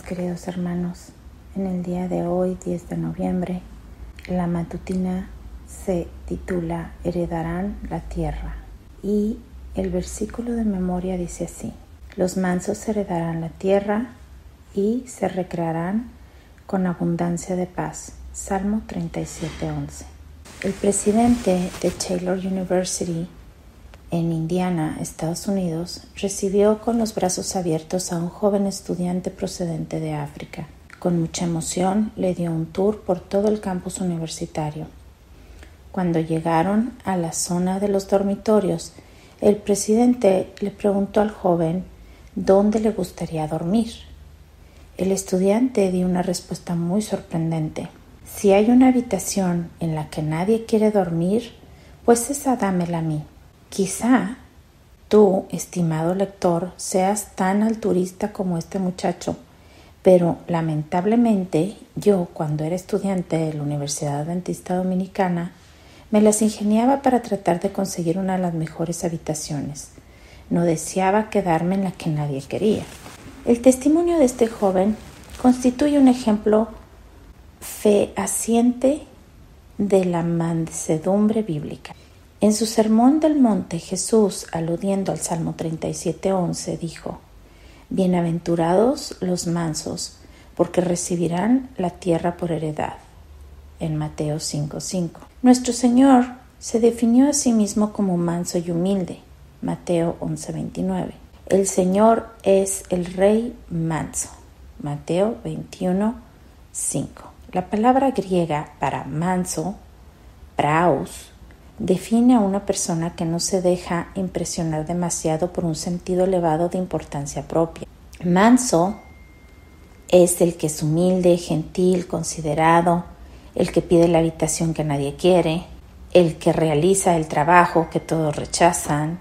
queridos hermanos. En el día de hoy, 10 de noviembre, la matutina se titula Heredarán la tierra y el versículo de memoria dice así, los mansos heredarán la tierra y se recrearán con abundancia de paz. Salmo 37.11. El presidente de Taylor University en Indiana, Estados Unidos, recibió con los brazos abiertos a un joven estudiante procedente de África. Con mucha emoción le dio un tour por todo el campus universitario. Cuando llegaron a la zona de los dormitorios, el presidente le preguntó al joven dónde le gustaría dormir. El estudiante dio una respuesta muy sorprendente. Si hay una habitación en la que nadie quiere dormir, pues esa dámela a mí. Quizá tú, estimado lector, seas tan alturista como este muchacho, pero lamentablemente yo, cuando era estudiante de la Universidad Adventista Dominicana, me las ingeniaba para tratar de conseguir una de las mejores habitaciones. No deseaba quedarme en la que nadie quería. El testimonio de este joven constituye un ejemplo fehaciente de la mansedumbre bíblica. En su sermón del monte, Jesús, aludiendo al Salmo 37.11, dijo, Bienaventurados los mansos, porque recibirán la tierra por heredad. En Mateo 5.5. Nuestro Señor se definió a sí mismo como manso y humilde. Mateo 11.29. El Señor es el Rey manso. Mateo 21.5. La palabra griega para manso, praus, define a una persona que no se deja impresionar demasiado por un sentido elevado de importancia propia. Manso es el que es humilde, gentil, considerado, el que pide la habitación que nadie quiere, el que realiza el trabajo que todos rechazan,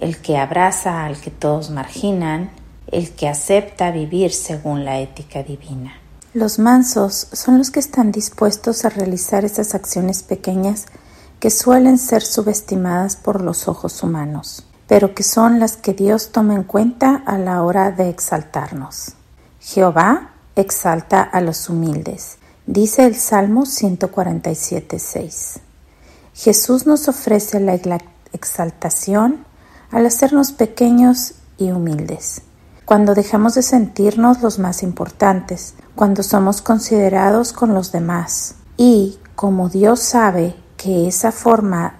el que abraza al que todos marginan, el que acepta vivir según la ética divina. Los mansos son los que están dispuestos a realizar esas acciones pequeñas que suelen ser subestimadas por los ojos humanos, pero que son las que Dios toma en cuenta a la hora de exaltarnos. Jehová exalta a los humildes, dice el Salmo 147.6. Jesús nos ofrece la exaltación al hacernos pequeños y humildes. Cuando dejamos de sentirnos los más importantes, cuando somos considerados con los demás y, como Dios sabe que esa forma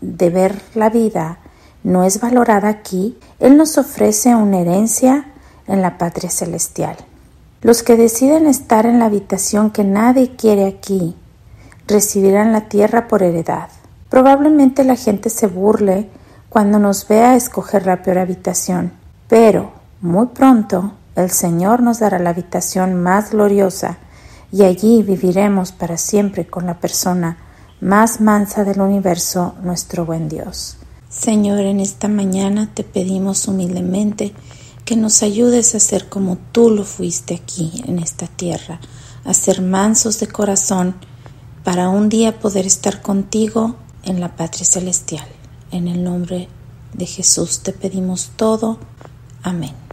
de ver la vida no es valorada aquí, Él nos ofrece una herencia en la patria celestial. Los que deciden estar en la habitación que nadie quiere aquí recibirán la tierra por heredad. Probablemente la gente se burle cuando nos vea escoger la peor habitación, pero muy pronto el Señor nos dará la habitación más gloriosa y allí viviremos para siempre con la persona más mansa del universo, nuestro buen Dios. Señor, en esta mañana te pedimos humildemente que nos ayudes a ser como tú lo fuiste aquí en esta tierra, a ser mansos de corazón para un día poder estar contigo en la patria celestial. En el nombre de Jesús te pedimos todo. Amén.